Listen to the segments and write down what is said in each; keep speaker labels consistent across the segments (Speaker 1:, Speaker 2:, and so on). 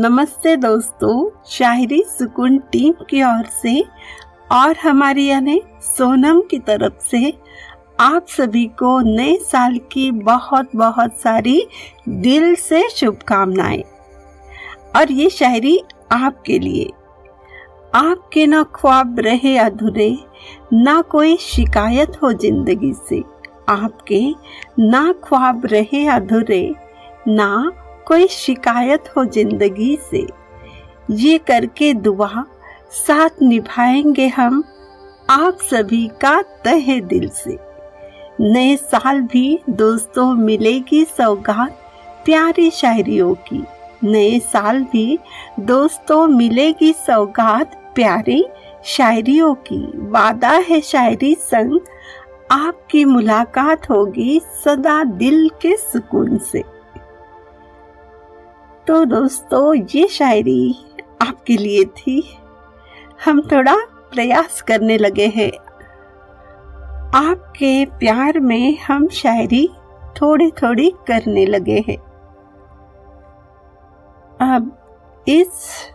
Speaker 1: नमस्ते दोस्तों शायरी सुकून टीम की ओर से और हमारी यानी सोनम की तरफ़ से आप सभी को नए साल की बहुत बहुत सारी दिल से शुभकामनाएँ। और ये शायरी आपके लिए। आपके ना ख्वाब रहे अधूरे, ना कोई शिकायत हो ज़िंदगी से। आपके ना ख्वाब रहे अधूरे, ना कोई शिकायत हो ज़िंदगी से, ये करके दुआ साथ निभाएँगे हम आप सभी का तहे दिल से। नए साल भी दोस्तों मिलेगी सौगात प्यारी शायरियों की। नए साल भी दोस्तों मिलेगी सौगात प्यारी शायरियों की। वादा है शायरी संग, आपकी मुलाकात होगी सदा दिल के सुकून से। तो दोस्तों, ये शायरी आपके लिए थी। हम थोड़ा प्रयास करने लगे हैं। आपके प्यार में हम शायरी थोड़ी थोड़ी करने लगे हैं। अब इस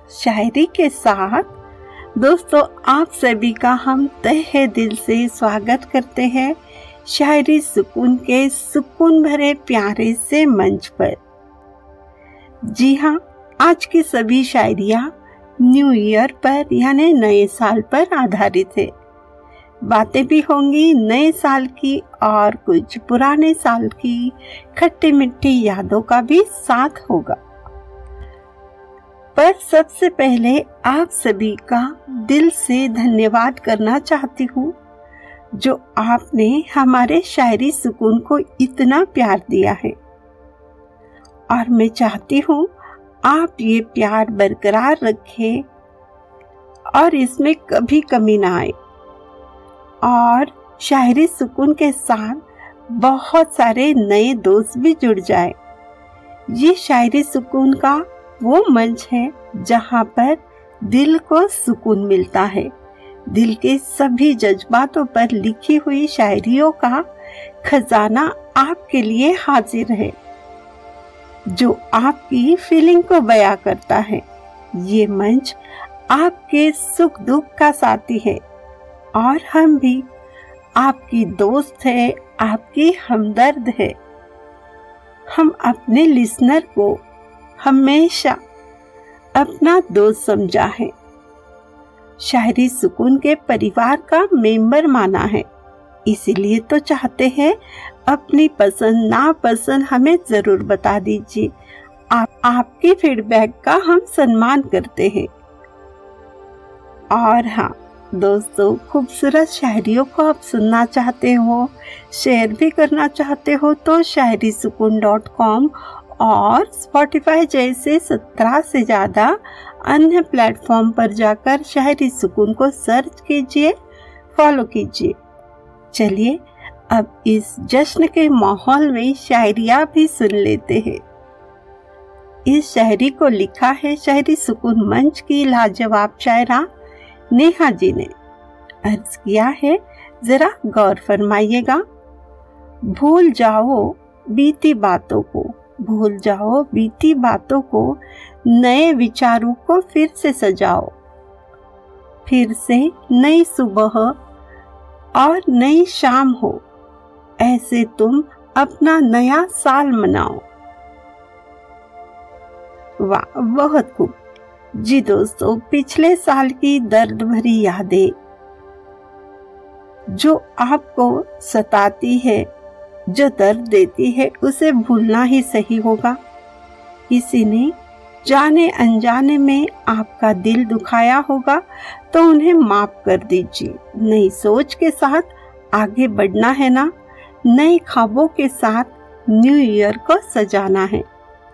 Speaker 1: शायरी के साथ, दोस्तों, आप सभी का हम तहे दिल से स्वागत करते हैं। शायरी सुकून के सुकून भरे प्यारे से मंच पर। जी हाँ आज की सभी शायरिया न्यू ईयर पर यानी नए साल पर आधारित है। बातें भी होंगी नए साल की और कुछ पुराने साल की, खट्टी मिट्टी यादों का भी साथ होगा। पर सबसे पहले आप सभी का दिल से धन्यवाद करना चाहती हूँ, जो आपने हमारे शायरी सुकून को इतना प्यार दिया है। और मैं चाहती हूँ आप ये प्यार बरकरार रखें और इसमें कभी कमी ना आए। और शायरी सुकून के साथ बहुत सारे नए दोस्त भी जुड़ जाए। ये शायरी सुकून का वो मंच है जहाँ पर दिल को सुकून मिलता है। दिल के सभी जज्बातों पर लिखी हुई शायरियों का खजाना आपके लिए हाजिर है। जो आपकी फीलिंग को बया करता है। ये मंच आपके सुख दुख का साथी है। और हम भी, आपकी दोस्त है, आपकी हमदर्द है। हम अपने लिसनर को हमेशा अपना दोस्त समझा है। शायरी सुकून के परिवार का मेंबर माना है। इसीलिए तो चाहते हैं अपनी पसंद, नापसंद हमें ज़रूर बता दीजिए। आप, आपके फीडबैक का हम सम्मान करते हैं। और हाँ दोस्तों, खूबसूरत शायरियों को आप सुनना चाहते हो शेयर भी करना चाहते हो तो शायरी सुकून डॉट कॉम और स्पॉटिफाई जैसे सत्रह से ज़्यादा अन्य प्लेटफॉर्म पर जाकर शायरी सुकून को सर्च कीजिए फॉलो कीजिए। चलिए अब इस जश्न के माहौल में शायरिया भी सुन लेते हैं। इस शायरी को लिखा है शहरी सुकून मंच की लाजवाब शायरा नेहा जी ने। अर्ज़ किया है, जरा गौर फरमाइएगा। भूल जाओ बीती बातों को, भूल जाओ बीती बातों को, नए विचारों को फिर से सजाओ। फिर से नई सुबह और नई शाम हो। ऐसे तुम अपना नया साल मनाओ। वाह, बहुत खूब। जी दोस्तों, पिछले साल की दर्द भरी यादें जो आपको सताती है, जो दर्द देती है, उसे भूलना ही सही होगा। किसी ने जाने अनजाने में आपका दिल दुखाया होगा तो उन्हें माफ़ कर दीजिए। नई सोच के साथ आगे बढ़ना है ना? नए खाबों के साथ न्यू ईयर को सजाना है।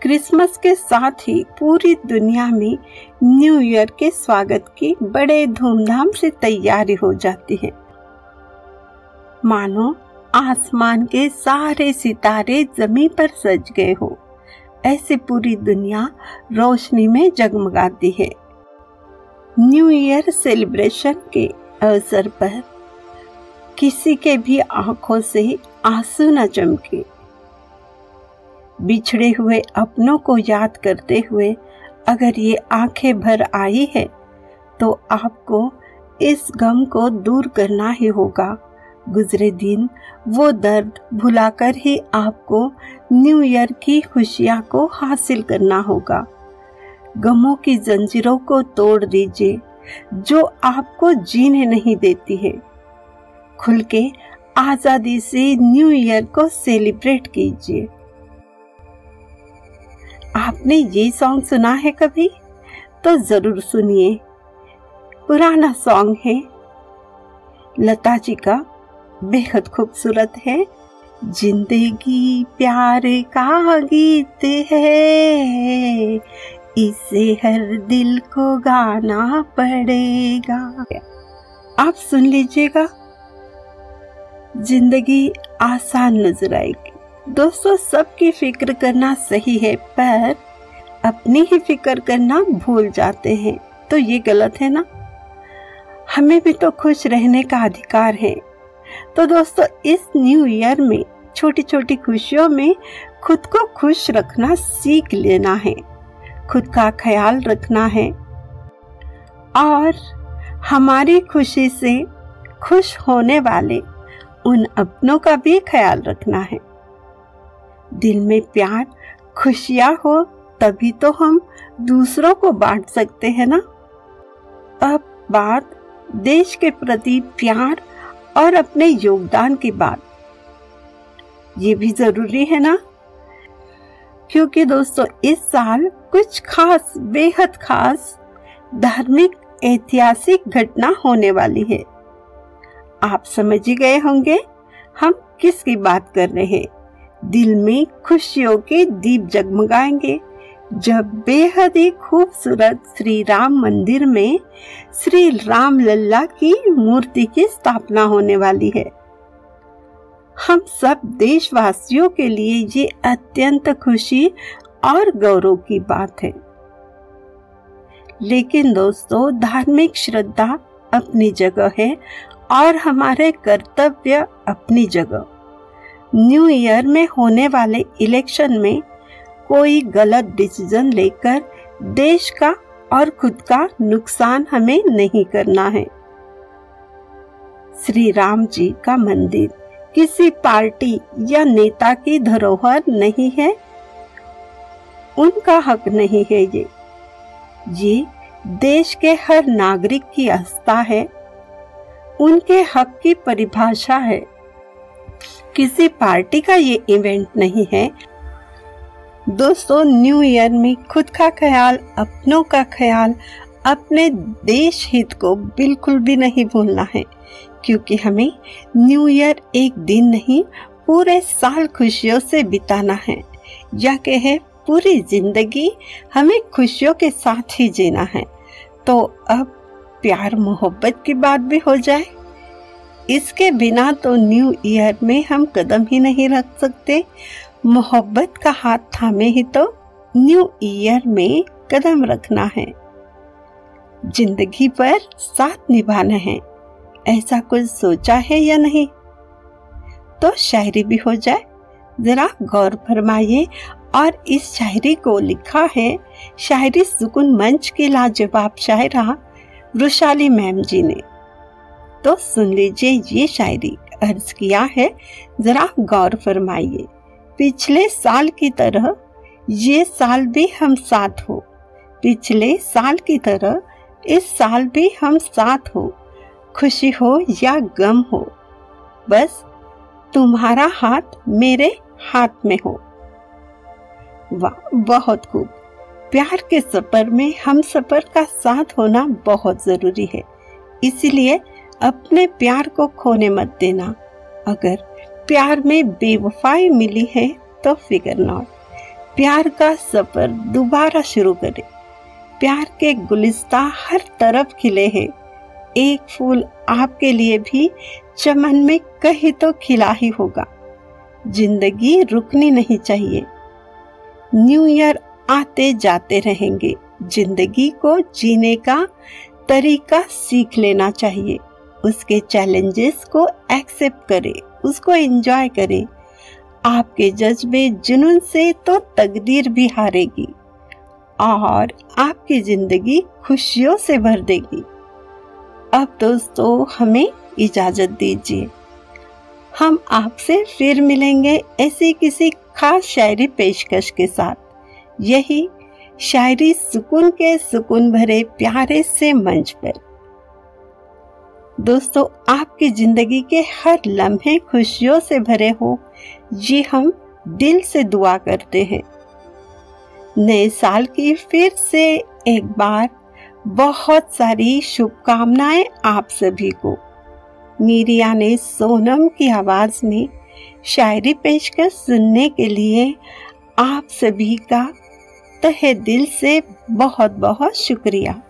Speaker 1: क्रिसमस के साथ ही पूरी दुनिया में न्यू ईयर के स्वागत की बड़े धूमधाम से तैयारी हो जाती है। मानो, आसमान के सारे सितारे ज़मीन पर सज गए हो। ऐसे पूरी दुनिया रोशनी में जगमगाती है। न्यू ईयर सेलिब्रेशन के अवसर पर किसी के भी आँखों से आँसू न चमके। बिछड़े हुए अपनों को याद करते हुए अगर ये आँखें भर आई है तो आपको इस गम को दूर करना ही होगा। गुजरे दिन वो दर्द भुलाकर ही आपको न्यू ईयर की खुशियाँ को हासिल करना होगा। गमों की जंजीरों को तोड़ दीजिए, जो आपको जीने नहीं देती है। खुल के आज़ादी से न्यू ईयर को सेलिब्रेट कीजिए। आपने ये सॉन्ग सुना है कभी? तो ज़रूर सुनिए। पुराना सॉन्ग है। लता जी का बेहद खूबसूरत है। ज़िंदगी प्यार का गीत है। इसे हर दिल को गाना पड़ेगा। आप सुन लीजिएगा। ज़िंदगी आसान नज़र आएगी। दोस्तों, सबकी फ़िक्र करना सही है, पर अपनी ही फ़िक्र करना भूल जाते हैं। तो ये गलत है ना? हमें भी तो खुश रहने का अधिकार है। तो दोस्तों, इस न्यू ईयर में छोटी छोटी खुशियों में खुद को खुश रखना सीख लेना है। खुद का ख्याल रखना है। और हमारी खुशी से खुश होने वाले उन अपनों का भी ख्याल रखना है। दिल में प्यार, खुशियाँ हो, तभी तो हम दूसरों को बांट सकते हैं ना? अब बात देश के प्रति प्यार और अपने योगदान की बात। ये भी ज़रूरी है ना? क्योंकि दोस्तों, इस साल कुछ खास, बेहद खास, धार्मिक, ऐतिहासिक घटना होने वाली है। आप समझ ही गए होंगे, हम किसकी बात कर रहे हैं? दिल में खुशियों के दीप जगमगाएँगे। जब बेहद ही खूबसूरत श्री राम मंदिर में श्री राम लल्ला की मूर्ति की स्थापना होने वाली है। हम सब देशवासियों के लिए ये अत्यंत खुशी और गौरव की बात है। लेकिन दोस्तों, धार्मिक श्रद्धा अपनी जगह है और हमारे कर्तव्य अपनी जगह। न्यू ईयर में होने वाले इलेक्शन में कोई गलत डिसीज़न लेकर देश का और खुद का नुकसान हमें नहीं करना है। श्री राम जी का मंदिर किसी पार्टी या नेता की धरोहर नहीं है। उनका हक नहीं है ये। ये देश के हर नागरिक की आस्था है। उनके हक की परिभाषा है। किसी पार्टी का ये इवेंट नहीं है। दोस्तों, न्यू ईयर में खुद का ख्याल, अपनों का ख्याल, अपने देश हित को बिल्कुल भी नहीं भूलना है। क्योंकि हमें न्यू ईयर एक दिन नहीं, पूरे साल खुशियों से बिताना है। या कहे पूरी ज़िंदगी हमें खुशियों के साथ ही जीना है। तो अब प्यार मोहब्बत की बात भी हो जाए। इसके बिना तो न्यू ईयर में हम कदम ही नहीं रख सकते। मोहब्बत का हाथ थामे ही तो न्यू ईयर में कदम रखना है। ज़िंदगी पर साथ निभाना है। ऐसा कुछ सोचा है या नहीं? तो शायरी भी हो जाए। जरा गौर फरमाइए। और इस शायरी को लिखा है। शायरी सुकून मंच की लाजवाब शायरा वृशाली मैम जी ने। तो सुन लीजिए ये शायरी अर्ज़ किया है, जरा गौर फरमाइए। पिछले साल की तरह, ये साल भी हम साथ हो। पिछले साल की तरह, इस साल भी हम साथ हो। खुशी हो या गम हो, बस तुम्हारा हाथ मेरे हाथ में हो। वाह, बहुत खूब। प्यार के सफ़र में हम सफ़र का साथ होना बहुत ज़रूरी है। इसीलिए अपने प्यार को खोने मत देना। अगर प्यार में बेवफाई मिली है तो फिकर नॉट प्यार का सफ़र दोबारा शुरू करें। प्यार के गुलिस्ता हर तरफ़ खिले हैं। एक फूल आपके लिए भी चमन में कहीं तो खिला ही होगा। ज़िंदगी रुकनी नहीं चाहिए। न्यू ईयर आते जाते रहेंगे। ज़िंदगी को जीने का तरीका सीख लेना चाहिए। उसके चैलेंजेस को एक्सेप्ट करें, उसको एंजॉय करें। आपके जज्बे जुनून से तो तकदीर भी हारेगी और आपकी ज़िंदगी खुशियों से भर देगी। अब दोस्तों, हमें इजाज़त दीजिए। हम आपसे फिर मिलेंगे ऐसी किसी खास शायरी पेशकश के साथ। यही शायरी सुकून के सुकून भरे प्यारे से मंच पर। दोस्तों, आपकी ज़िंदगी के हर लम्हे खुशियों से भरे हो, ये हम दिल से दुआ करते हैं। नए साल की फिर से एक बार बहुत सारी शुभकामनाएँ आप सभी को। मीरिया ने सोनम की आवाज़ में शायरी पेशकश सुनने के लिए आप सभी का तहे दिल से बहुत बहुत शुक्रिया।